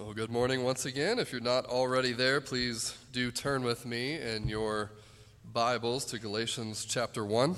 Well, good morning once again. If you're not already there, please do turn with me in your Bibles to Galatians chapter 1.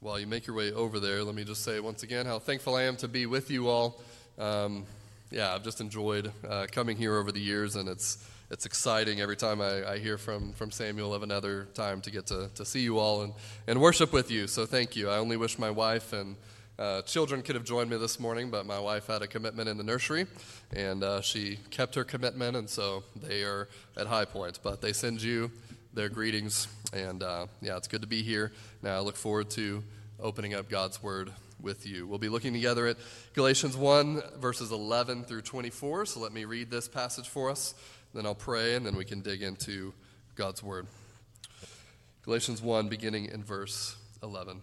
While you make your way over there, let me just say once again how thankful I am to be with you all. Um, yeah, I've just enjoyed uh, coming here over the years, and it's it's exciting every time I, I, hear from, from Samuel of another time to get to, to see you all and, and worship with you. So thank you. I only wish my wife and uh, children could have joined me this morning, but my wife had a commitment in the nursery, and uh, she kept her commitment, and so they are at High Point. But they send you their greetings, and uh, yeah, it's good to be here. Now I look forward to opening up God's Word with you. We'll be looking together at Galatians 1, verses 11 through 24. So let me read this passage for us, then I'll pray, and then we can dig into God's Word. Galatians 1, beginning in verse 11.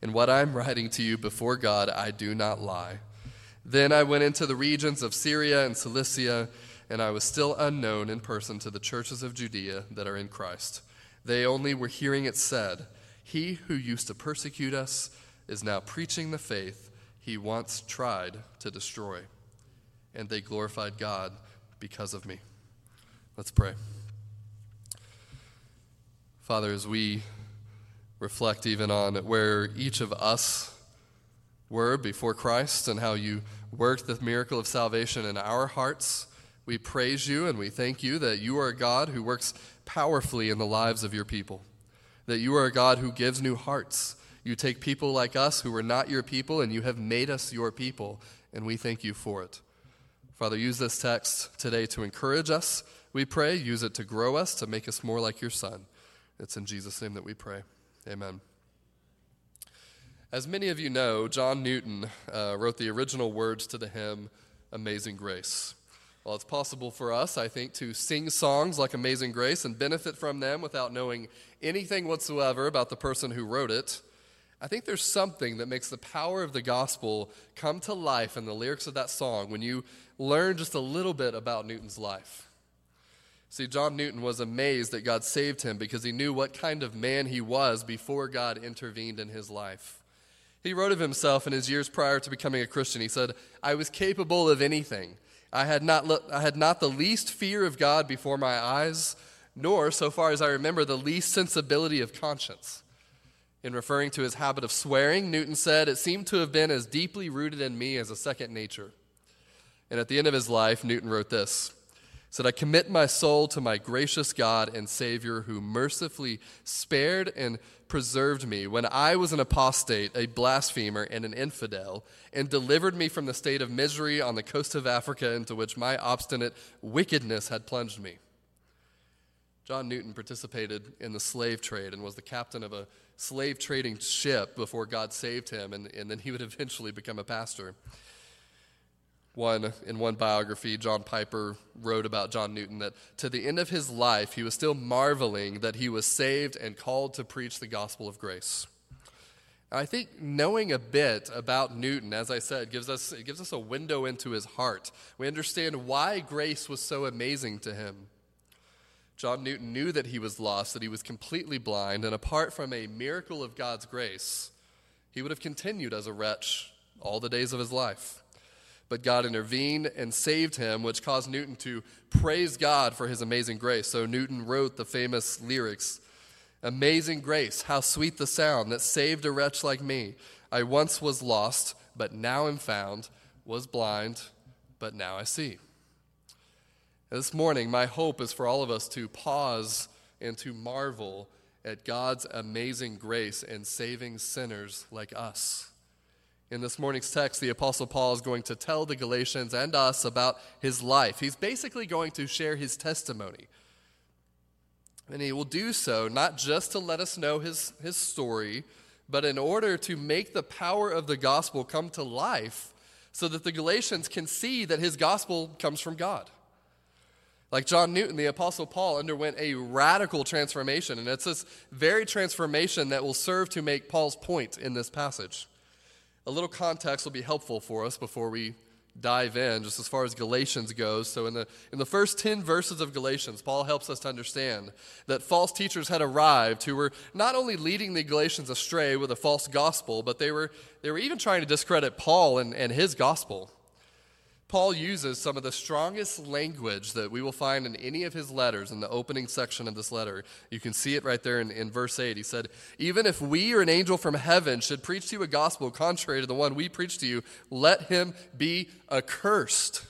In what I am writing to you before God, I do not lie. Then I went into the regions of Syria and Cilicia, and I was still unknown in person to the churches of Judea that are in Christ. They only were hearing it said, He who used to persecute us is now preaching the faith he once tried to destroy. And they glorified God because of me. Let's pray. Father, as we reflect even on where each of us were before Christ and how you worked the miracle of salvation in our hearts. We praise you and we thank you that you are a God who works powerfully in the lives of your people, that you are a God who gives new hearts. You take people like us who were not your people and you have made us your people, and we thank you for it. Father, use this text today to encourage us, we pray. Use it to grow us, to make us more like your Son. It's in Jesus' name that we pray. Amen. As many of you know, John Newton uh, wrote the original words to the hymn Amazing Grace. While it's possible for us, I think, to sing songs like Amazing Grace and benefit from them without knowing anything whatsoever about the person who wrote it, I think there's something that makes the power of the gospel come to life in the lyrics of that song when you learn just a little bit about Newton's life. See, John Newton was amazed that God saved him because he knew what kind of man he was before God intervened in his life. He wrote of himself in his years prior to becoming a Christian. He said, I was capable of anything. I had not, le- I had not the least fear of God before my eyes, nor, so far as I remember, the least sensibility of conscience. In referring to his habit of swearing, Newton said, It seemed to have been as deeply rooted in me as a second nature. And at the end of his life, Newton wrote this said, I commit my soul to my gracious God and Savior who mercifully spared and preserved me when I was an apostate, a blasphemer, and an infidel, and delivered me from the state of misery on the coast of Africa into which my obstinate wickedness had plunged me. John Newton participated in the slave trade and was the captain of a slave trading ship before God saved him, and, and then he would eventually become a pastor. One, in one biography, John Piper wrote about John Newton that to the end of his life, he was still marveling that he was saved and called to preach the gospel of grace. I think knowing a bit about Newton, as I said, gives us, it gives us a window into his heart. We understand why grace was so amazing to him. John Newton knew that he was lost, that he was completely blind, and apart from a miracle of God's grace, he would have continued as a wretch all the days of his life. But God intervened and saved him, which caused Newton to praise God for his amazing grace. So Newton wrote the famous lyrics Amazing grace, how sweet the sound that saved a wretch like me. I once was lost, but now am found, was blind, but now I see. This morning, my hope is for all of us to pause and to marvel at God's amazing grace in saving sinners like us. In this morning's text, the Apostle Paul is going to tell the Galatians and us about his life. He's basically going to share his testimony. And he will do so not just to let us know his, his story, but in order to make the power of the gospel come to life so that the Galatians can see that his gospel comes from God. Like John Newton, the Apostle Paul underwent a radical transformation, and it's this very transformation that will serve to make Paul's point in this passage a little context will be helpful for us before we dive in, just as far as Galatians goes. So, in the, in the first 10 verses of Galatians, Paul helps us to understand that false teachers had arrived who were not only leading the Galatians astray with a false gospel, but they were, they were even trying to discredit Paul and, and his gospel. Paul uses some of the strongest language that we will find in any of his letters in the opening section of this letter. You can see it right there in, in, verse 8. He said, Even if we or an angel from heaven should preach to you a gospel contrary to the one we preach to you, let him be accursed.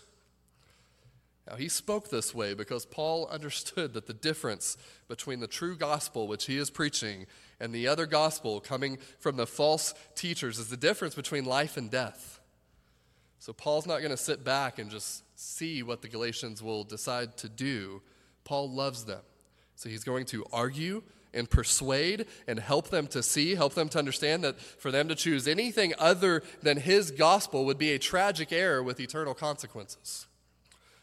Now, he spoke this way because Paul understood that the difference between the true gospel, which he is preaching, and the other gospel coming from the false teachers is the difference between life and death. So Paul's not going to sit back and just see what the Galatians will decide to do. Paul loves them. So he's going to argue and persuade and help them to see, help them to understand that for them to choose anything other than his gospel would be a tragic error with eternal consequences.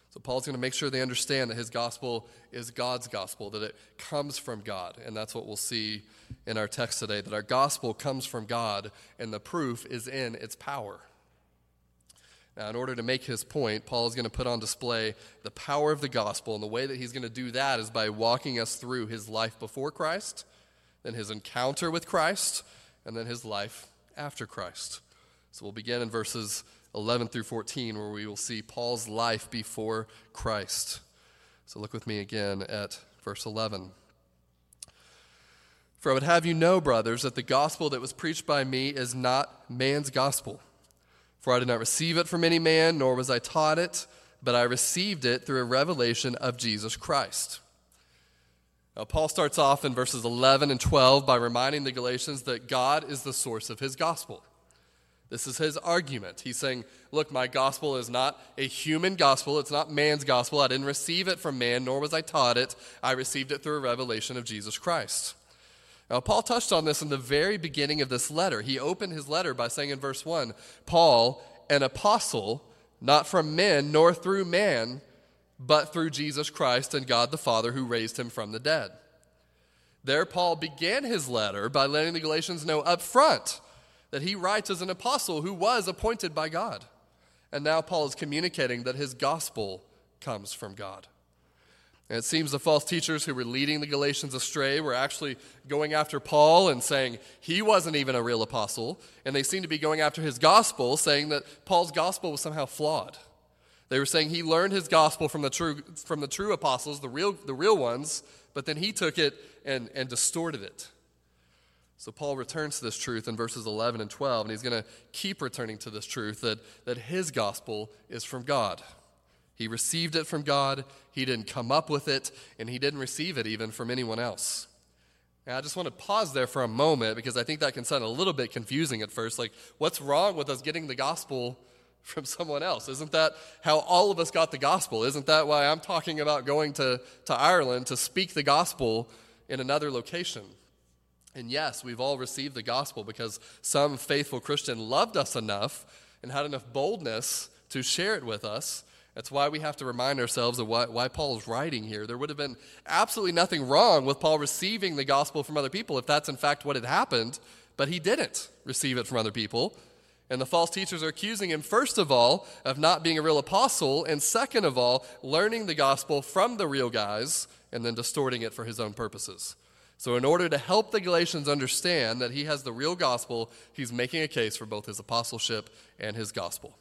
So Paul's going to make sure they understand that his gospel is God's gospel, that it comes from God. And that's what we'll see in our text today that our gospel comes from God, and the proof is in its power. Now, in order to make his point, Paul is going to put on display the power of the gospel, and the way that he's going to do that is by walking us through his life before Christ, then his encounter with Christ, and then his life after Christ. So we'll begin in verses 11 through 14, where we will see Paul's life before Christ. So look with me again at verse 11. For I would have you know, brothers, that the gospel that was preached by me is not man's gospel. For I did not receive it from any man, nor was I taught it, but I received it through a revelation of Jesus Christ. Now, Paul starts off in verses 11 and 12 by reminding the Galatians that God is the source of his gospel. This is his argument. He's saying, Look, my gospel is not a human gospel. It's not man's gospel. I didn't receive it from man, nor was I taught it. I received it through a revelation of Jesus Christ. Now, Paul touched on this in the very beginning of this letter. He opened his letter by saying in verse 1 Paul, an apostle, not from men nor through man, but through Jesus Christ and God the Father who raised him from the dead. There, Paul began his letter by letting the Galatians know up front that he writes as an apostle who was appointed by God. And now Paul is communicating that his gospel comes from God. And it seems the false teachers who were leading the Galatians astray were actually going after Paul and saying he wasn't even a real apostle. And they seemed to be going after his gospel, saying that Paul's gospel was somehow flawed. They were saying he learned his gospel from the true, from the true apostles, the real, the real ones, but then he took it and, and distorted it. So Paul returns to this truth in verses 11 and 12, and he's going to keep returning to this truth that, that his gospel is from God. He received it from God, he didn't come up with it, and he didn't receive it even from anyone else. I just want to pause there for a moment because I think that can sound a little bit confusing at first. Like, what's wrong with us getting the gospel from someone else? Isn't that how all of us got the gospel? Isn't that why I'm talking about going to, to Ireland to speak the gospel in another location? And yes, we've all received the gospel because some faithful Christian loved us enough and had enough boldness to share it with us that's why we have to remind ourselves of why, why Paul is writing here. There would have been absolutely nothing wrong with Paul receiving the gospel from other people if that's in fact what had happened, but he didn't receive it from other people. And the false teachers are accusing him, first of all, of not being a real apostle, and second of all, learning the gospel from the real guys and then distorting it for his own purposes. So, in order to help the Galatians understand that he has the real gospel, he's making a case for both his apostleship and his gospel.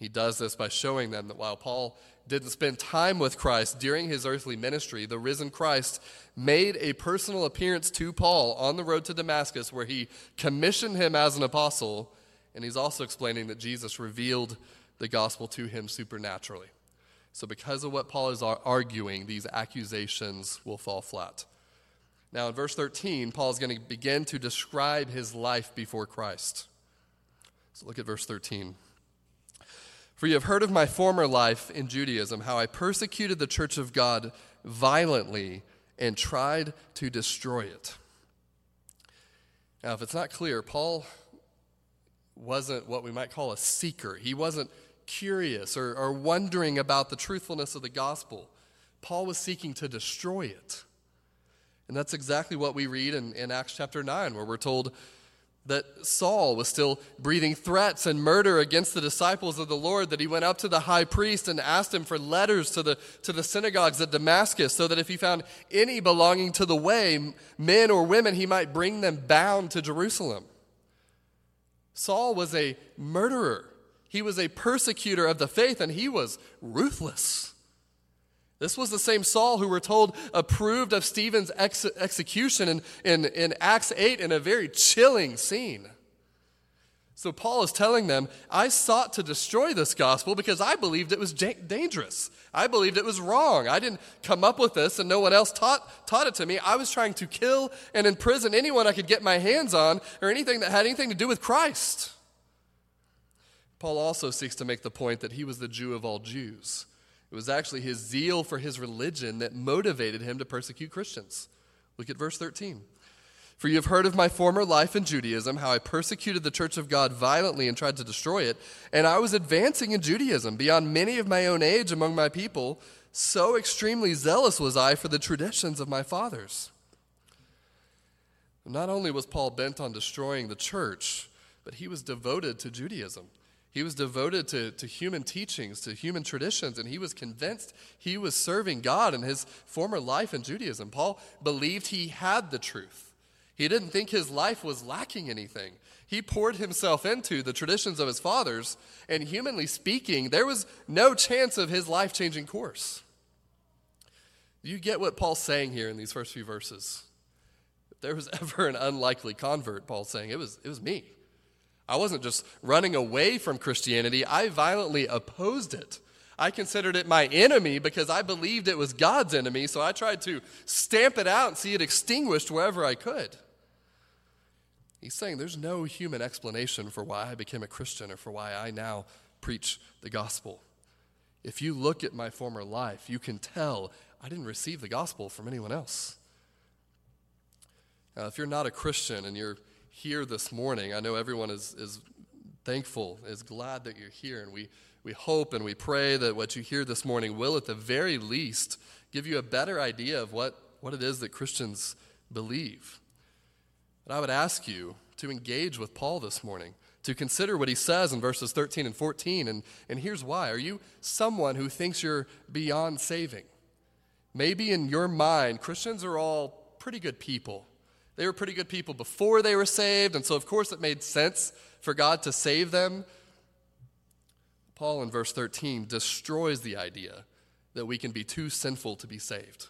He does this by showing them that while Paul didn't spend time with Christ during his earthly ministry, the risen Christ made a personal appearance to Paul on the road to Damascus where he commissioned him as an apostle and he's also explaining that Jesus revealed the gospel to him supernaturally. So, because of what Paul is arguing, these accusations will fall flat. Now, in verse 13, Paul is going to begin to describe his life before Christ. So, look at verse 13. For you have heard of my former life in Judaism, how I persecuted the church of God violently and tried to destroy it. Now, if it's not clear, Paul wasn't what we might call a seeker. He wasn't curious or, or wondering about the truthfulness of the gospel. Paul was seeking to destroy it. And that's exactly what we read in, in Acts chapter 9, where we're told that Saul was still breathing threats and murder against the disciples of the Lord, that he went up to the high priest and asked him for letters to the, to the synagogues at Damascus, so that if he found any belonging to the way, men or women, he might bring them bound to Jerusalem. Saul was a murderer. He was a persecutor of the faith, and he was ruthless. This was the same Saul who we're told approved of Stephen's ex- execution in, in, in Acts 8 in a very chilling scene. So Paul is telling them, I sought to destroy this gospel because I believed it was dangerous. I believed it was wrong. I didn't come up with this and no one else taught, taught it to me. I was trying to kill and imprison anyone I could get my hands on or anything that had anything to do with Christ. Paul also seeks to make the point that he was the Jew of all Jews. It was actually his zeal for his religion that motivated him to persecute Christians. Look at verse 13. For you have heard of my former life in Judaism, how I persecuted the church of God violently and tried to destroy it. And I was advancing in Judaism beyond many of my own age among my people. So extremely zealous was I for the traditions of my fathers. Not only was Paul bent on destroying the church, but he was devoted to Judaism. He was devoted to, to human teachings, to human traditions, and he was convinced he was serving God in his former life in Judaism. Paul believed he had the truth. He didn't think his life was lacking anything. He poured himself into the traditions of his fathers, and humanly speaking, there was no chance of his life changing course. You get what Paul's saying here in these first few verses. If there was ever an unlikely convert, Paul's saying, it was, it was me. I wasn't just running away from Christianity, I violently opposed it. I considered it my enemy because I believed it was God's enemy, so I tried to stamp it out and see it extinguished wherever I could. He's saying there's no human explanation for why I became a Christian or for why I now preach the gospel. If you look at my former life, you can tell I didn't receive the gospel from anyone else. Now, if you're not a Christian and you're here this morning. I know everyone is, is thankful, is glad that you're here, and we, we hope and we pray that what you hear this morning will, at the very least, give you a better idea of what, what it is that Christians believe. But I would ask you to engage with Paul this morning, to consider what he says in verses 13 and 14. And, and here's why Are you someone who thinks you're beyond saving? Maybe in your mind, Christians are all pretty good people. They were pretty good people before they were saved, and so of course it made sense for God to save them. Paul in verse 13 destroys the idea that we can be too sinful to be saved.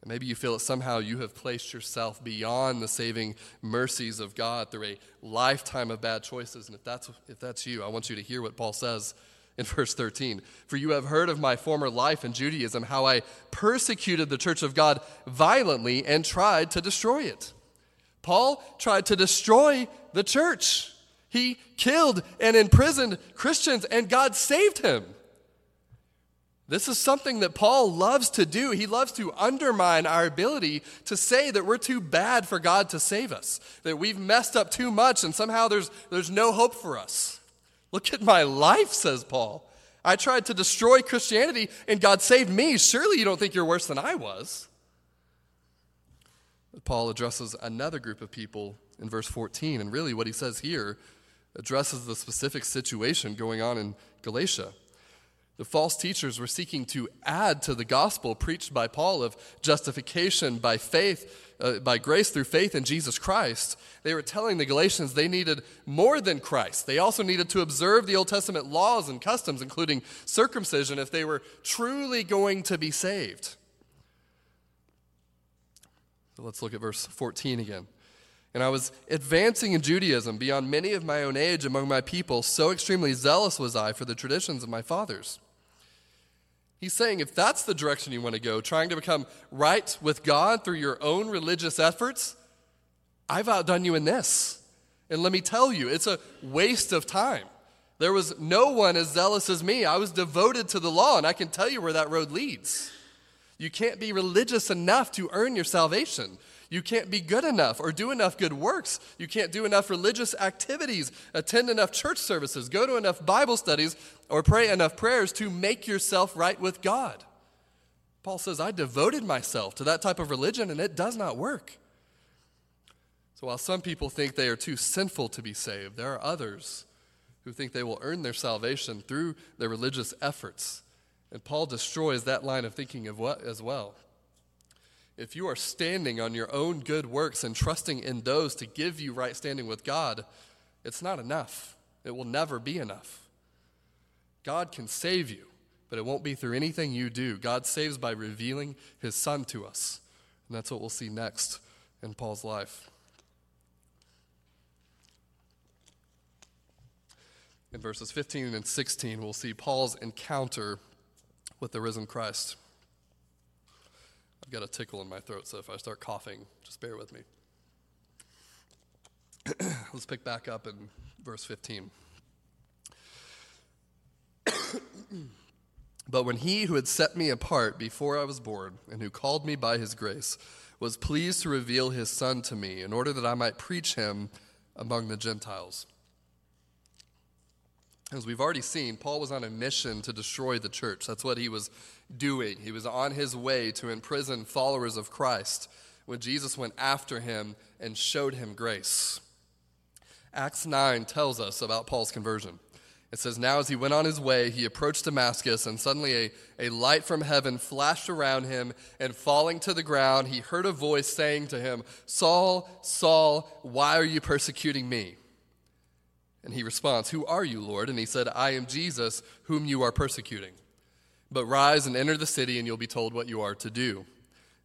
And maybe you feel that somehow you have placed yourself beyond the saving mercies of God through a lifetime of bad choices. And if that's, if that's you, I want you to hear what Paul says in verse 13. For you have heard of my former life in Judaism, how I persecuted the church of God violently and tried to destroy it. Paul tried to destroy the church. He killed and imprisoned Christians, and God saved him. This is something that Paul loves to do. He loves to undermine our ability to say that we're too bad for God to save us, that we've messed up too much, and somehow there's, there's no hope for us. Look at my life, says Paul. I tried to destroy Christianity and God saved me. Surely you don't think you're worse than I was. Paul addresses another group of people in verse 14, and really what he says here addresses the specific situation going on in Galatia. The false teachers were seeking to add to the gospel preached by Paul of justification by faith, uh, by grace through faith in Jesus Christ. They were telling the Galatians they needed more than Christ. They also needed to observe the Old Testament laws and customs, including circumcision, if they were truly going to be saved. So let's look at verse 14 again. And I was advancing in Judaism beyond many of my own age among my people, so extremely zealous was I for the traditions of my fathers. He's saying if that's the direction you want to go, trying to become right with God through your own religious efforts, I've outdone you in this. And let me tell you, it's a waste of time. There was no one as zealous as me. I was devoted to the law, and I can tell you where that road leads. You can't be religious enough to earn your salvation. You can't be good enough or do enough good works. You can't do enough religious activities, attend enough church services, go to enough Bible studies, or pray enough prayers to make yourself right with God. Paul says, I devoted myself to that type of religion and it does not work. So while some people think they are too sinful to be saved, there are others who think they will earn their salvation through their religious efforts. And Paul destroys that line of thinking of what, as well. If you are standing on your own good works and trusting in those to give you right standing with God, it's not enough. It will never be enough. God can save you, but it won't be through anything you do. God saves by revealing his Son to us. And that's what we'll see next in Paul's life. In verses 15 and 16, we'll see Paul's encounter with the risen Christ. Got a tickle in my throat, so if I start coughing, just bear with me. Let's pick back up in verse 15. but when he who had set me apart before I was born, and who called me by his grace, was pleased to reveal his Son to me, in order that I might preach him among the Gentiles. As we've already seen, Paul was on a mission to destroy the church. That's what he was doing. He was on his way to imprison followers of Christ when Jesus went after him and showed him grace. Acts 9 tells us about Paul's conversion. It says, Now as he went on his way, he approached Damascus, and suddenly a, a light from heaven flashed around him, and falling to the ground, he heard a voice saying to him, Saul, Saul, why are you persecuting me? And he responds, Who are you, Lord? And he said, I am Jesus, whom you are persecuting. But rise and enter the city, and you'll be told what you are to do.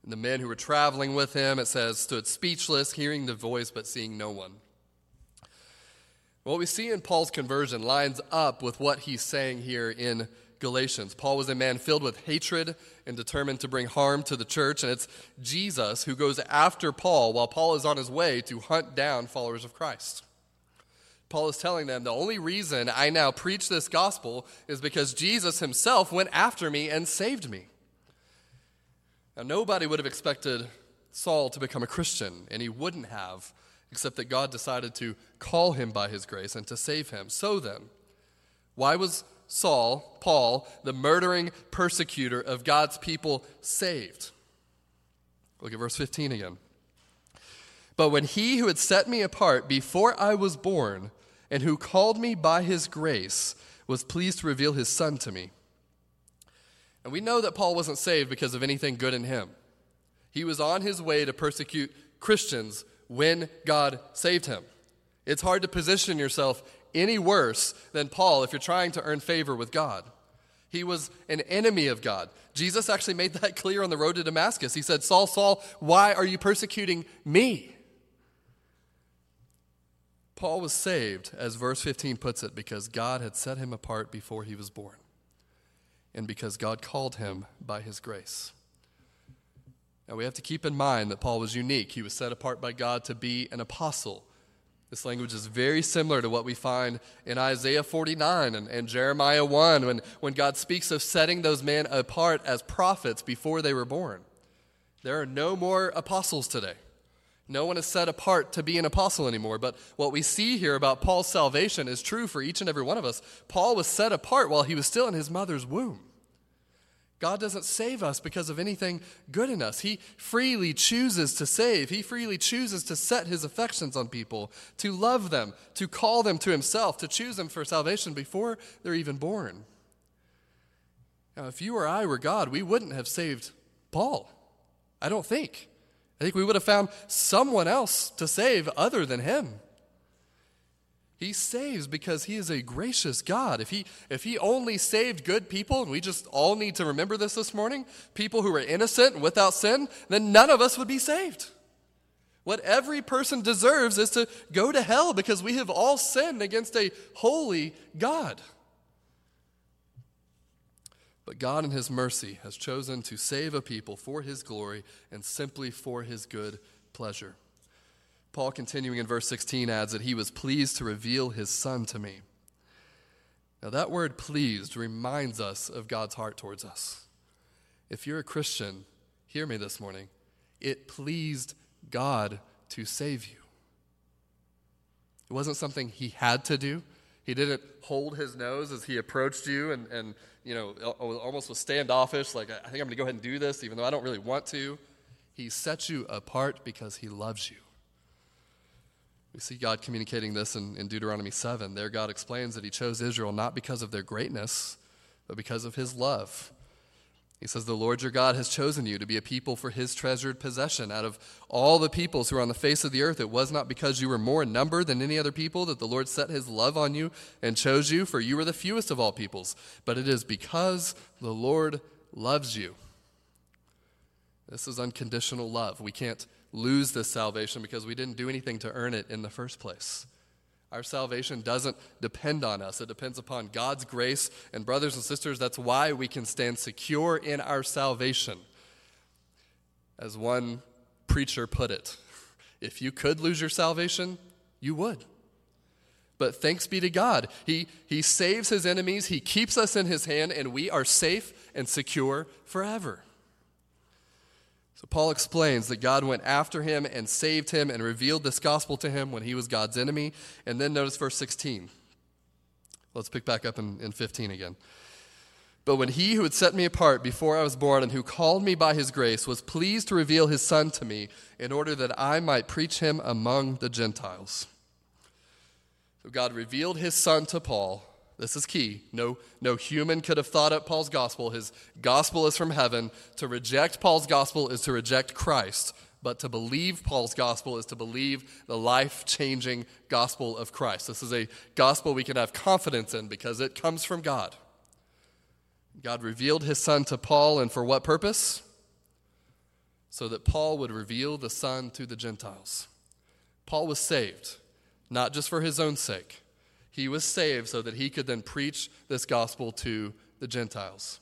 And the men who were traveling with him, it says, stood speechless, hearing the voice, but seeing no one. What we see in Paul's conversion lines up with what he's saying here in Galatians. Paul was a man filled with hatred and determined to bring harm to the church, and it's Jesus who goes after Paul while Paul is on his way to hunt down followers of Christ. Paul is telling them the only reason I now preach this gospel is because Jesus himself went after me and saved me. Now, nobody would have expected Saul to become a Christian, and he wouldn't have, except that God decided to call him by his grace and to save him. So then, why was Saul, Paul, the murdering persecutor of God's people, saved? Look at verse 15 again. But when he who had set me apart before I was born and who called me by his grace was pleased to reveal his son to me. And we know that Paul wasn't saved because of anything good in him. He was on his way to persecute Christians when God saved him. It's hard to position yourself any worse than Paul if you're trying to earn favor with God. He was an enemy of God. Jesus actually made that clear on the road to Damascus. He said, Saul, Saul, why are you persecuting me? Paul was saved, as verse 15 puts it, because God had set him apart before he was born, and because God called him by his grace. Now we have to keep in mind that Paul was unique. He was set apart by God to be an apostle. This language is very similar to what we find in Isaiah 49 and, and Jeremiah 1 when, when God speaks of setting those men apart as prophets before they were born. There are no more apostles today. No one is set apart to be an apostle anymore. But what we see here about Paul's salvation is true for each and every one of us. Paul was set apart while he was still in his mother's womb. God doesn't save us because of anything good in us. He freely chooses to save. He freely chooses to set his affections on people, to love them, to call them to himself, to choose them for salvation before they're even born. Now, if you or I were God, we wouldn't have saved Paul. I don't think. I think we would have found someone else to save other than him. He saves because he is a gracious God. If he, if he only saved good people, and we just all need to remember this this morning, people who are innocent and without sin, then none of us would be saved. What every person deserves is to go to hell because we have all sinned against a holy God. But God, in His mercy, has chosen to save a people for His glory and simply for His good pleasure. Paul, continuing in verse 16, adds that He was pleased to reveal His Son to me. Now, that word pleased reminds us of God's heart towards us. If you're a Christian, hear me this morning. It pleased God to save you. It wasn't something He had to do. He didn't hold his nose as he approached you and, and you know, almost was standoffish, like, I think I'm going to go ahead and do this, even though I don't really want to. He sets you apart because he loves you. We see God communicating this in, in Deuteronomy 7. There, God explains that he chose Israel not because of their greatness, but because of his love. He says, The Lord your God has chosen you to be a people for his treasured possession. Out of all the peoples who are on the face of the earth, it was not because you were more in number than any other people that the Lord set his love on you and chose you, for you were the fewest of all peoples, but it is because the Lord loves you. This is unconditional love. We can't lose this salvation because we didn't do anything to earn it in the first place. Our salvation doesn't depend on us, it depends upon God's grace. And, brothers and sisters, that's why we can stand secure in our salvation. As one preacher put it, if you could lose your salvation, you would. But thanks be to God. He, he saves his enemies, he keeps us in his hand, and we are safe and secure forever. So Paul explains that God went after him and saved him and revealed this gospel to him when he was God's enemy. And then notice verse 16. Let's pick back up in, in 15 again. But when he who had set me apart before I was born and who called me by his grace was pleased to reveal his son to me in order that I might preach him among the Gentiles. So God revealed his son to Paul this is key. No, no human could have thought up Paul's gospel. His gospel is from heaven. To reject Paul's gospel is to reject Christ. But to believe Paul's gospel is to believe the life changing gospel of Christ. This is a gospel we can have confidence in because it comes from God. God revealed his son to Paul, and for what purpose? So that Paul would reveal the son to the Gentiles. Paul was saved, not just for his own sake he was saved so that he could then preach this gospel to the Gentiles.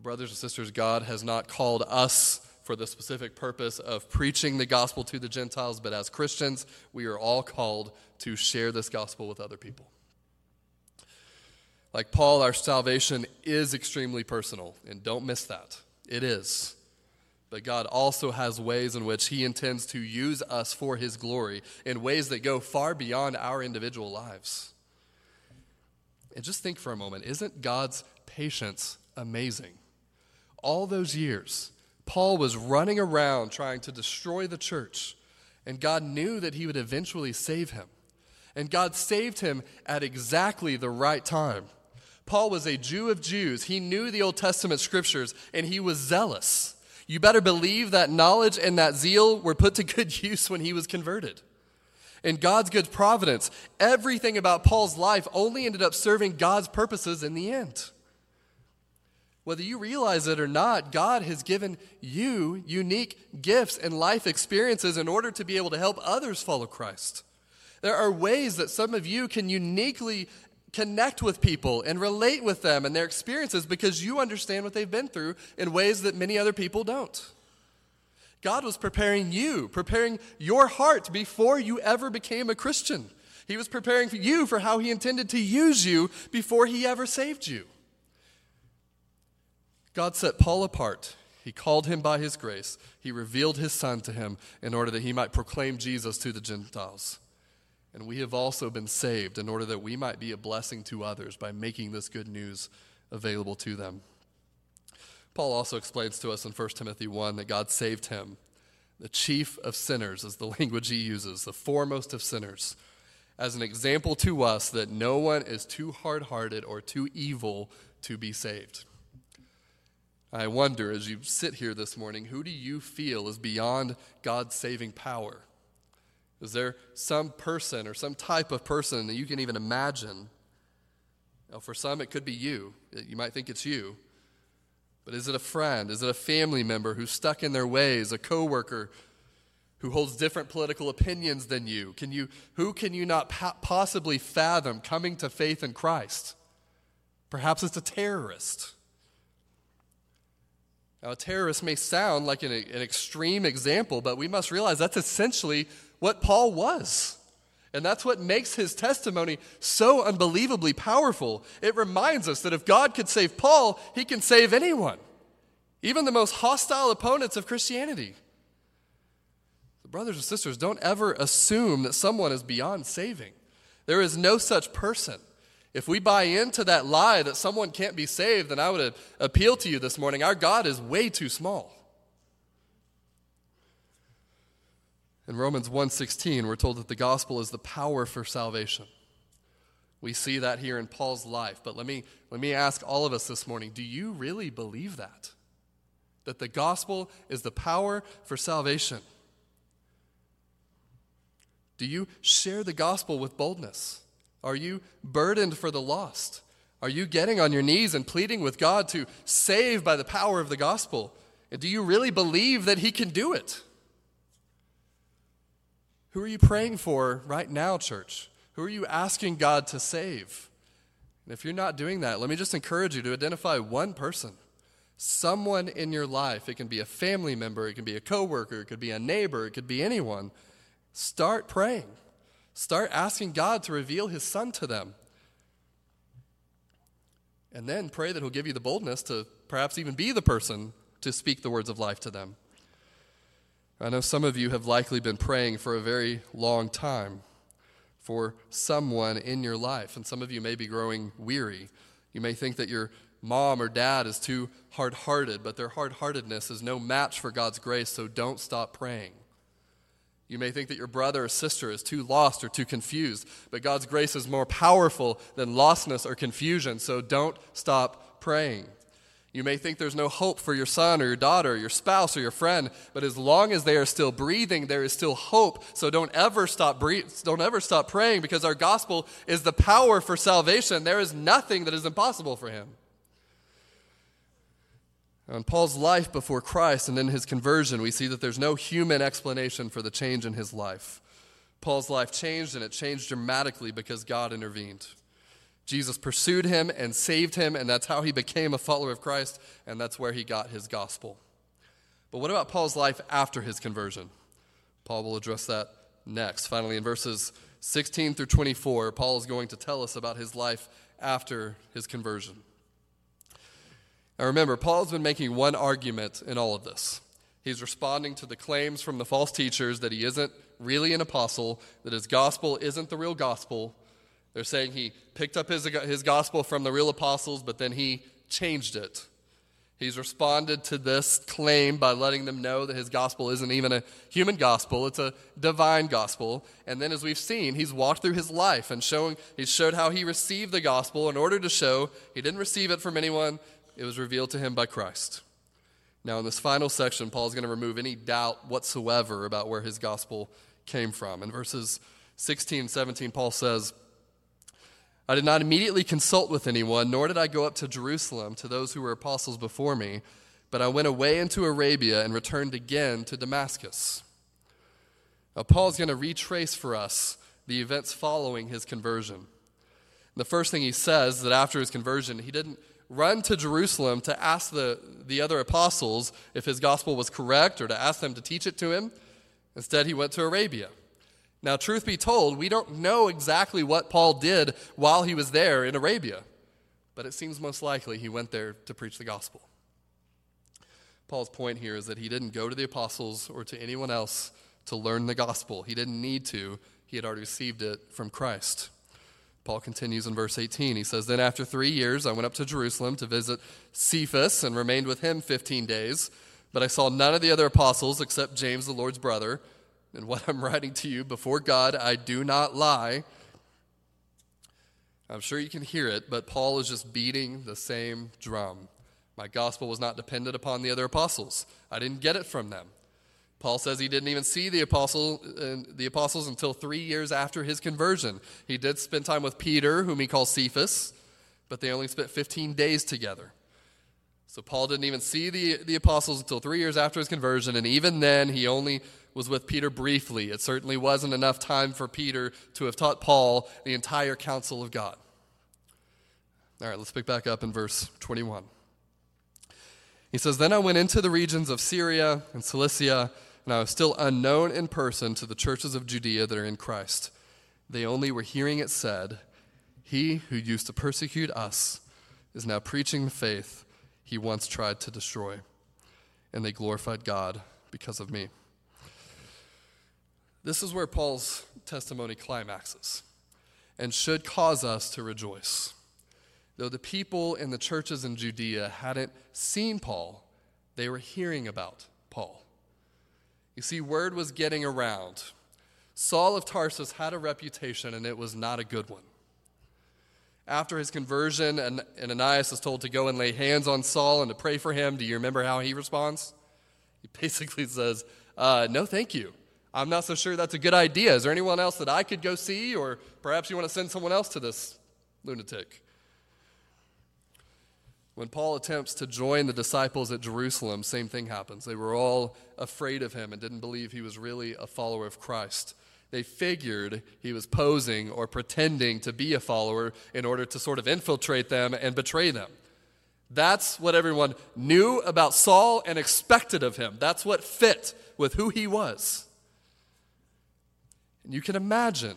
Brothers and sisters, God has not called us for the specific purpose of preaching the gospel to the Gentiles, but as Christians, we are all called to share this gospel with other people. Like Paul, our salvation is extremely personal, and don't miss that. It is. But God also has ways in which He intends to use us for His glory in ways that go far beyond our individual lives. And just think for a moment isn't God's patience amazing? All those years, Paul was running around trying to destroy the church, and God knew that He would eventually save him. And God saved him at exactly the right time. Paul was a Jew of Jews. He knew the Old Testament scriptures, and he was zealous. You better believe that knowledge and that zeal were put to good use when he was converted. In God's good providence, everything about Paul's life only ended up serving God's purposes in the end. Whether you realize it or not, God has given you unique gifts and life experiences in order to be able to help others follow Christ. There are ways that some of you can uniquely connect with people and relate with them and their experiences because you understand what they've been through in ways that many other people don't. God was preparing you, preparing your heart before you ever became a Christian. He was preparing you for how He intended to use you before He ever saved you. God set Paul apart. He called him by His grace. He revealed His Son to him in order that he might proclaim Jesus to the Gentiles. And we have also been saved in order that we might be a blessing to others by making this good news available to them. Paul also explains to us in 1 Timothy 1 that God saved him. The chief of sinners is the language he uses, the foremost of sinners, as an example to us that no one is too hard hearted or too evil to be saved. I wonder, as you sit here this morning, who do you feel is beyond God's saving power? Is there some person or some type of person that you can even imagine? Now, for some, it could be you. You might think it's you. But is it a friend? Is it a family member who's stuck in their ways, a coworker, who holds different political opinions than you? Can you who can you not pa- possibly fathom coming to faith in Christ? Perhaps it's a terrorist. Now, a terrorist may sound like an, an extreme example, but we must realize that's essentially what Paul was. And that's what makes his testimony so unbelievably powerful. It reminds us that if God could save Paul, he can save anyone, even the most hostile opponents of Christianity. Brothers and sisters, don't ever assume that someone is beyond saving. There is no such person. If we buy into that lie that someone can't be saved, then I would appeal to you this morning. Our God is way too small. In Romans 1:16, we're told that the gospel is the power for salvation. We see that here in Paul's life, but let me let me ask all of us this morning, do you really believe that? That the gospel is the power for salvation? Do you share the gospel with boldness? Are you burdened for the lost? Are you getting on your knees and pleading with God to save by the power of the gospel? And do you really believe that He can do it? Who are you praying for right now, church? Who are you asking God to save? And if you're not doing that, let me just encourage you to identify one person, someone in your life. It can be a family member, it can be a coworker, it could be a neighbor, it could be anyone. Start praying. Start asking God to reveal His Son to them. And then pray that He'll give you the boldness to perhaps even be the person to speak the words of life to them. I know some of you have likely been praying for a very long time for someone in your life, and some of you may be growing weary. You may think that your mom or dad is too hard hearted, but their hard heartedness is no match for God's grace, so don't stop praying. You may think that your brother or sister is too lost or too confused, but God's grace is more powerful than lostness or confusion, so don't stop praying. You may think there's no hope for your son or your daughter, or your spouse or your friend, but as long as they are still breathing, there is still hope. So don't ever stop don't ever stop praying because our gospel is the power for salvation. There is nothing that is impossible for him. On Paul's life before Christ and in his conversion, we see that there's no human explanation for the change in his life. Paul's life changed, and it changed dramatically because God intervened. Jesus pursued him and saved him, and that's how he became a follower of Christ, and that's where he got his gospel. But what about Paul's life after his conversion? Paul will address that next. Finally, in verses 16 through 24, Paul is going to tell us about his life after his conversion. Now remember, Paul's been making one argument in all of this. He's responding to the claims from the false teachers that he isn't really an apostle, that his gospel isn't the real gospel. They're saying he picked up his, his gospel from the real apostles, but then he changed it. He's responded to this claim by letting them know that his gospel isn't even a human gospel, it's a divine gospel. And then as we've seen, he's walked through his life and showing he's showed how he received the gospel in order to show he didn't receive it from anyone, it was revealed to him by Christ. Now, in this final section, Paul is going to remove any doubt whatsoever about where his gospel came from. In verses 16 and 17, Paul says, I did not immediately consult with anyone, nor did I go up to Jerusalem to those who were apostles before me, but I went away into Arabia and returned again to Damascus. Now, Paul is going to retrace for us the events following his conversion. the first thing he says that after his conversion, he didn't run to Jerusalem to ask the, the other apostles if his gospel was correct or to ask them to teach it to him. Instead, he went to Arabia. Now, truth be told, we don't know exactly what Paul did while he was there in Arabia, but it seems most likely he went there to preach the gospel. Paul's point here is that he didn't go to the apostles or to anyone else to learn the gospel. He didn't need to, he had already received it from Christ. Paul continues in verse 18. He says, Then after three years, I went up to Jerusalem to visit Cephas and remained with him 15 days. But I saw none of the other apostles except James, the Lord's brother. And what I'm writing to you before God, I do not lie. I'm sure you can hear it, but Paul is just beating the same drum. My gospel was not dependent upon the other apostles, I didn't get it from them. Paul says he didn't even see the, apostle, uh, the apostles until three years after his conversion. He did spend time with Peter, whom he calls Cephas, but they only spent 15 days together. So Paul didn't even see the, the apostles until three years after his conversion, and even then, he only was with Peter briefly. It certainly wasn't enough time for Peter to have taught Paul the entire counsel of God. All right, let's pick back up in verse 21. He says, Then I went into the regions of Syria and Cilicia, and I was still unknown in person to the churches of Judea that are in Christ. They only were hearing it said, He who used to persecute us is now preaching the faith he once tried to destroy. And they glorified God because of me. This is where Paul's testimony climaxes and should cause us to rejoice. Though the people in the churches in Judea hadn't seen Paul, they were hearing about Paul. You see, word was getting around. Saul of Tarsus had a reputation, and it was not a good one. After his conversion, and Ananias is told to go and lay hands on Saul and to pray for him. Do you remember how he responds? He basically says, uh, No, thank you. I'm not so sure that's a good idea. Is there anyone else that I could go see? Or perhaps you want to send someone else to this lunatic? When Paul attempts to join the disciples at Jerusalem, same thing happens. They were all afraid of him and didn't believe he was really a follower of Christ. They figured he was posing or pretending to be a follower in order to sort of infiltrate them and betray them. That's what everyone knew about Saul and expected of him. That's what fit with who he was. And you can imagine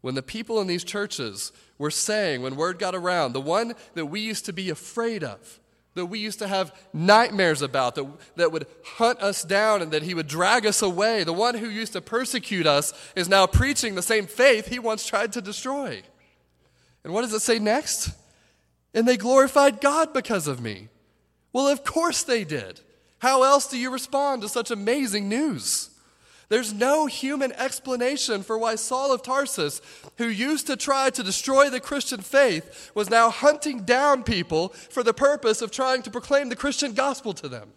when the people in these churches were saying, when word got around, the one that we used to be afraid of, that we used to have nightmares about, that, that would hunt us down and that he would drag us away, the one who used to persecute us is now preaching the same faith he once tried to destroy. And what does it say next? And they glorified God because of me. Well, of course they did. How else do you respond to such amazing news? There's no human explanation for why Saul of Tarsus, who used to try to destroy the Christian faith, was now hunting down people for the purpose of trying to proclaim the Christian gospel to them.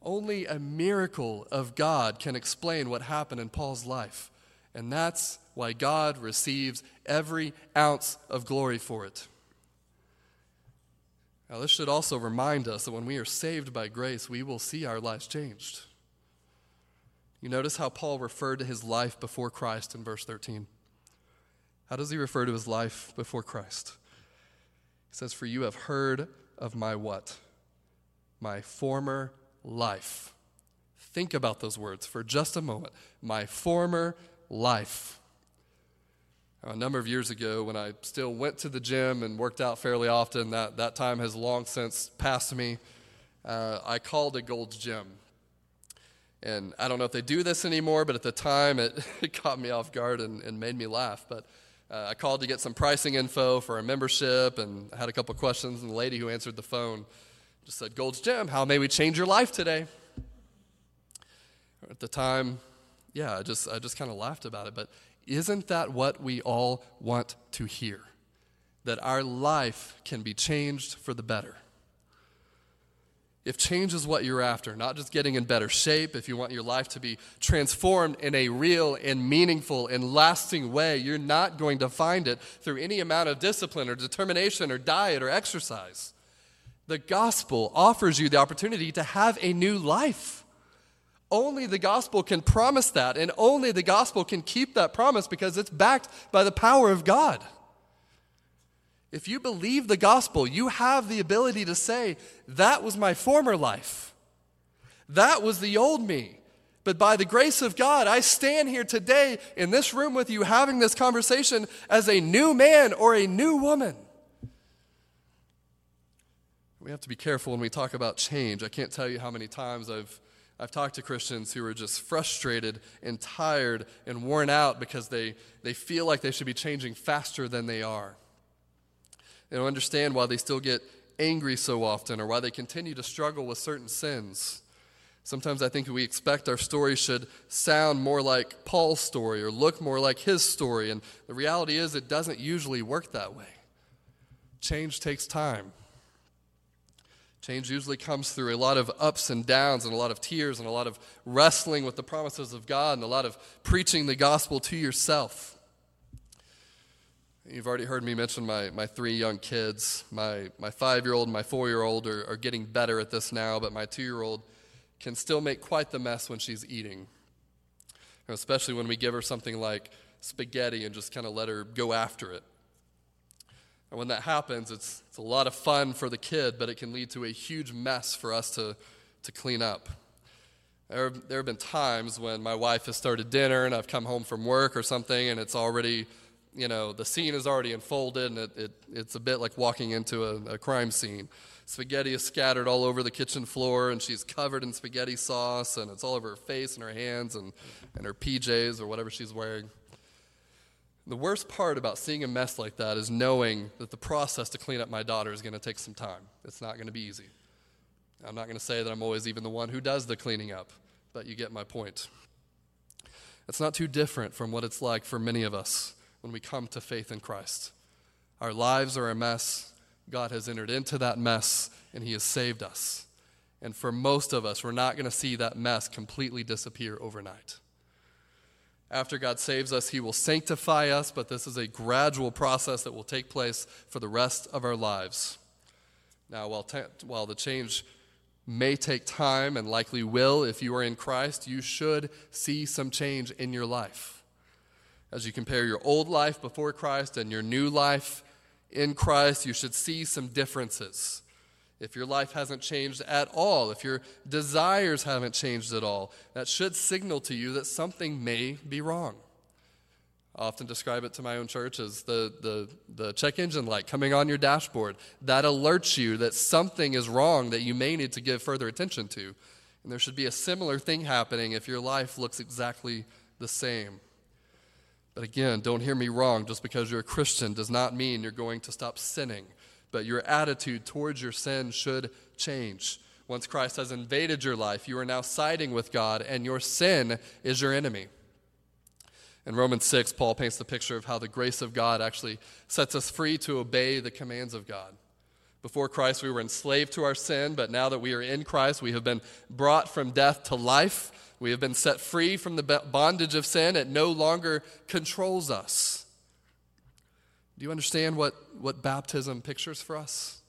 Only a miracle of God can explain what happened in Paul's life, and that's why God receives every ounce of glory for it. Now, this should also remind us that when we are saved by grace, we will see our lives changed. You notice how Paul referred to his life before Christ in verse 13. How does he refer to his life before Christ? He says, For you have heard of my what? My former life. Think about those words for just a moment. My former life. A number of years ago, when I still went to the gym and worked out fairly often, that, that time has long since passed me. Uh, I called a Gold's Gym and I don't know if they do this anymore, but at the time it, it caught me off guard and, and made me laugh. But uh, I called to get some pricing info for a membership and I had a couple questions. And the lady who answered the phone just said, Gold's Gym, how may we change your life today? At the time, yeah, I just, I just kind of laughed about it. But isn't that what we all want to hear? That our life can be changed for the better if change is what you're after, not just getting in better shape, if you want your life to be transformed in a real and meaningful and lasting way, you're not going to find it through any amount of discipline or determination or diet or exercise. The gospel offers you the opportunity to have a new life. Only the gospel can promise that, and only the gospel can keep that promise because it's backed by the power of God. If you believe the gospel, you have the ability to say, That was my former life. That was the old me. But by the grace of God, I stand here today in this room with you having this conversation as a new man or a new woman. We have to be careful when we talk about change. I can't tell you how many times I've, I've talked to Christians who are just frustrated and tired and worn out because they, they feel like they should be changing faster than they are. They don't understand why they still get angry so often or why they continue to struggle with certain sins. Sometimes I think we expect our story should sound more like Paul's story or look more like his story, and the reality is it doesn't usually work that way. Change takes time. Change usually comes through a lot of ups and downs and a lot of tears and a lot of wrestling with the promises of God and a lot of preaching the gospel to yourself. You've already heard me mention my, my three young kids. My, my five year old and my four year old are, are getting better at this now, but my two year old can still make quite the mess when she's eating, especially when we give her something like spaghetti and just kind of let her go after it. And when that happens, it's, it's a lot of fun for the kid, but it can lead to a huge mess for us to, to clean up. There, there have been times when my wife has started dinner and I've come home from work or something and it's already, you know, the scene is already unfolded and it, it, it's a bit like walking into a, a crime scene. Spaghetti is scattered all over the kitchen floor and she's covered in spaghetti sauce and it's all over her face and her hands and, and her PJs or whatever she's wearing. The worst part about seeing a mess like that is knowing that the process to clean up my daughter is going to take some time. It's not going to be easy. I'm not going to say that I'm always even the one who does the cleaning up, but you get my point. It's not too different from what it's like for many of us when we come to faith in Christ. Our lives are a mess. God has entered into that mess, and He has saved us. And for most of us, we're not going to see that mess completely disappear overnight. After God saves us, He will sanctify us, but this is a gradual process that will take place for the rest of our lives. Now, while, while the change may take time and likely will if you are in Christ, you should see some change in your life. As you compare your old life before Christ and your new life in Christ, you should see some differences if your life hasn't changed at all, if your desires haven't changed at all, that should signal to you that something may be wrong. I often describe it to my own church as the, the, the check engine light coming on your dashboard that alerts you that something is wrong that you may need to give further attention to. And there should be a similar thing happening if your life looks exactly the same. But again, don't hear me wrong. Just because you're a Christian does not mean you're going to stop sinning but your attitude towards your sin should change. Once Christ has invaded your life, you are now siding with God, and your sin is your enemy. In Romans 6, Paul paints the picture of how the grace of God actually sets us free to obey the commands of God. Before Christ, we were enslaved to our sin, but now that we are in Christ, we have been brought from death to life. We have been set free from the bondage of sin. It no longer controls us. Do you understand what, what baptism pictures for us?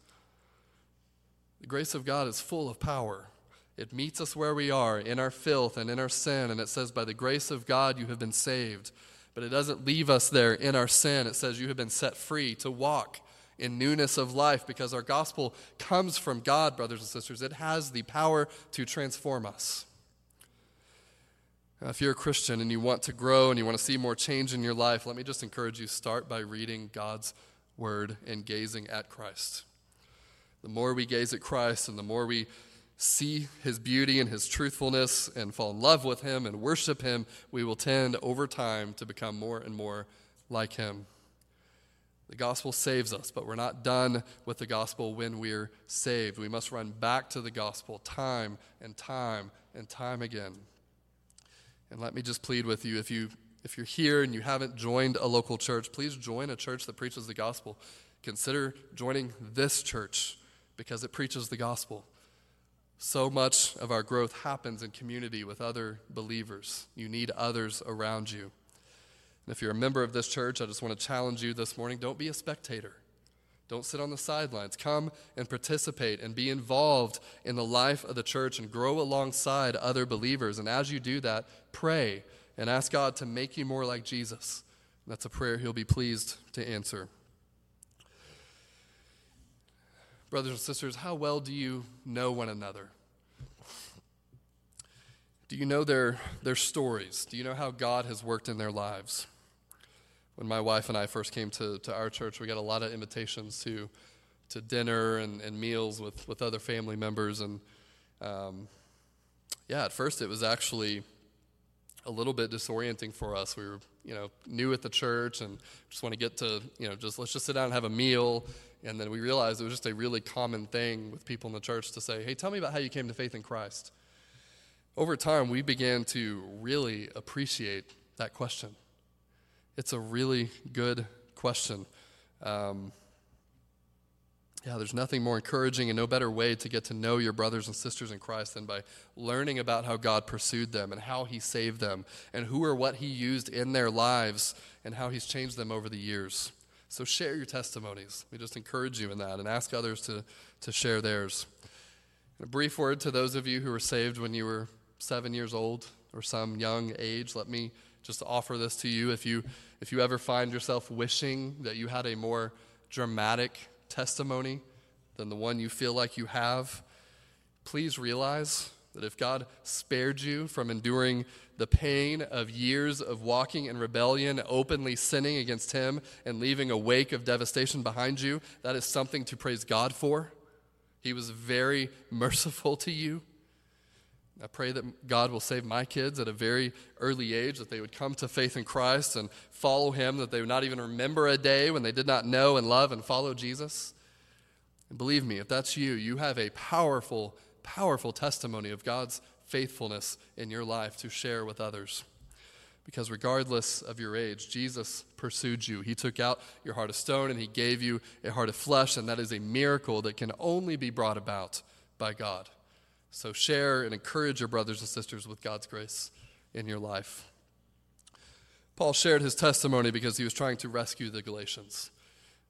The grace of God is full of power. It meets us where we are, in our filth and in our sin, and it says, By the grace of God you have been saved. But it doesn't leave us there in our sin. It says, You have been set free to walk in newness of life because our gospel comes from God, brothers and sisters. It has the power to transform us. Uh, if you're a Christian and you want to grow and you want to see more change in your life, let me just encourage you start by reading God's word and gazing at Christ. The more we gaze at Christ and the more we see his beauty and his truthfulness and fall in love with him and worship him, we will tend over time to become more and more like him. The gospel saves us, but we're not done with the gospel when we're saved. We must run back to the gospel time and time and time again. And let me just plead with you if you if you're here and you haven't joined a local church, please join a church that preaches the gospel. Consider joining this church because it preaches the gospel. So much of our growth happens in community with other believers. You need others around you. And if you're a member of this church, I just want to challenge you this morning don't be a spectator. Don't sit on the sidelines. Come and participate and be involved in the life of the church and grow alongside other believers. And as you do that, pray and ask God to make you more like Jesus. That's a prayer He'll be pleased to answer. Brothers and sisters, how well do you know one another? Do you know their, their stories? Do you know how God has worked in their lives? When my wife and I first came to, to our church, we got a lot of invitations to, to dinner and, and meals with, with other family members. And um, yeah, at first it was actually a little bit disorienting for us. We were, you know, new at the church and just want to get to, you know, just let's just sit down and have a meal. And then we realized it was just a really common thing with people in the church to say, hey, tell me about how you came to faith in Christ. Over time, we began to really appreciate that question. It's a really good question. Um, yeah, there's nothing more encouraging and no better way to get to know your brothers and sisters in Christ than by learning about how God pursued them and how He saved them and who or what He used in their lives and how He's changed them over the years. So share your testimonies. We just encourage you in that and ask others to, to share theirs. A brief word to those of you who were saved when you were seven years old or some young age. Let me just offer this to you. If you, if you ever find yourself wishing that you had a more dramatic testimony than the one you feel like you have, please realize that if God spared you from enduring the pain of years of walking in rebellion, openly sinning against Him, and leaving a wake of devastation behind you, that is something to praise God for. He was very merciful to you. I pray that God will save my kids at a very early age, that they would come to faith in Christ and follow Him, that they would not even remember a day when they did not know and love and follow Jesus. And believe me, if that's you, you have a powerful, powerful testimony of God's faithfulness in your life to share with others. Because regardless of your age, Jesus pursued you. He took out your heart of stone and he gave you a heart of flesh, and that is a miracle that can only be brought about by God. So share and encourage your brothers and sisters with God's grace in your life. Paul shared his testimony because he was trying to rescue the Galatians.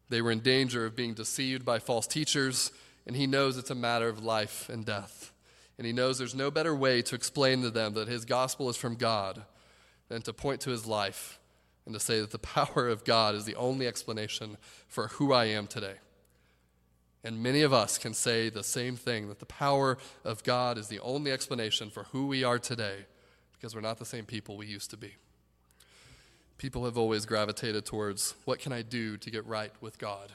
They were in danger of being deceived by false teachers, and he knows it's a matter of life and death. And he knows there's no better way to explain to them that his gospel is from God than to point to his life and to say that the power of God is the only explanation for who I am today. And many of us can say the same thing that the power of God is the only explanation for who we are today because we're not the same people we used to be. People have always gravitated towards what can I do to get right with God?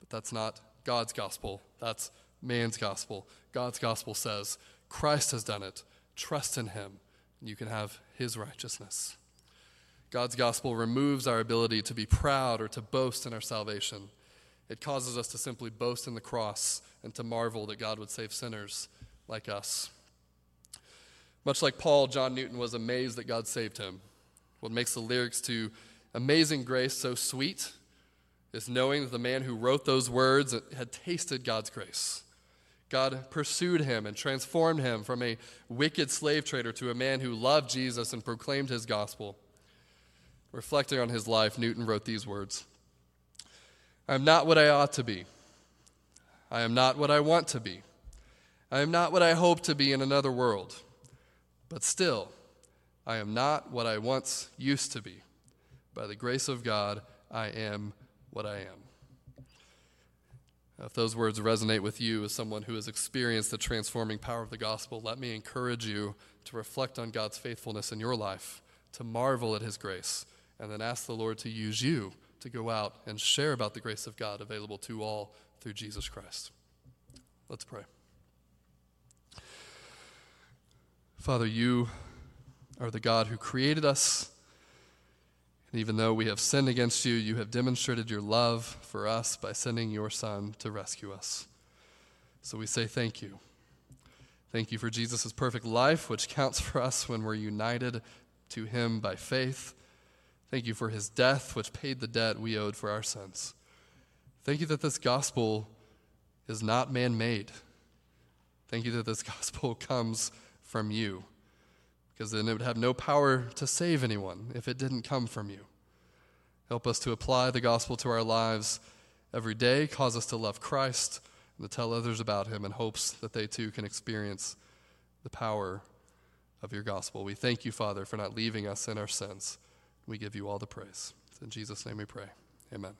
But that's not God's gospel, that's man's gospel. God's gospel says Christ has done it. Trust in him, and you can have his righteousness. God's gospel removes our ability to be proud or to boast in our salvation. It causes us to simply boast in the cross and to marvel that God would save sinners like us. Much like Paul, John Newton was amazed that God saved him. What makes the lyrics to Amazing Grace so sweet is knowing that the man who wrote those words had tasted God's grace. God pursued him and transformed him from a wicked slave trader to a man who loved Jesus and proclaimed his gospel. Reflecting on his life, Newton wrote these words I am not what I ought to be. I am not what I want to be. I am not what I hope to be in another world. But still, I am not what I once used to be. By the grace of God, I am what I am. If those words resonate with you as someone who has experienced the transforming power of the gospel, let me encourage you to reflect on God's faithfulness in your life, to marvel at his grace, and then ask the Lord to use you to go out and share about the grace of God available to all through Jesus Christ. Let's pray. Father, you are the God who created us and even though we have sinned against you, you have demonstrated your love for us by sending your Son to rescue us. So we say thank you. Thank you for Jesus' perfect life, which counts for us when we're united to him by faith. Thank you for his death, which paid the debt we owed for our sins. Thank you that this gospel is not man made. Thank you that this gospel comes from you because then it would have no power to save anyone if it didn't come from you. Help us to apply the gospel to our lives every day, cause us to love Christ and to tell others about him in hopes that they too can experience the power of your gospel. We thank you, Father, for not leaving us in our sins. We give you all the praise. In Jesus' name we pray. Amen.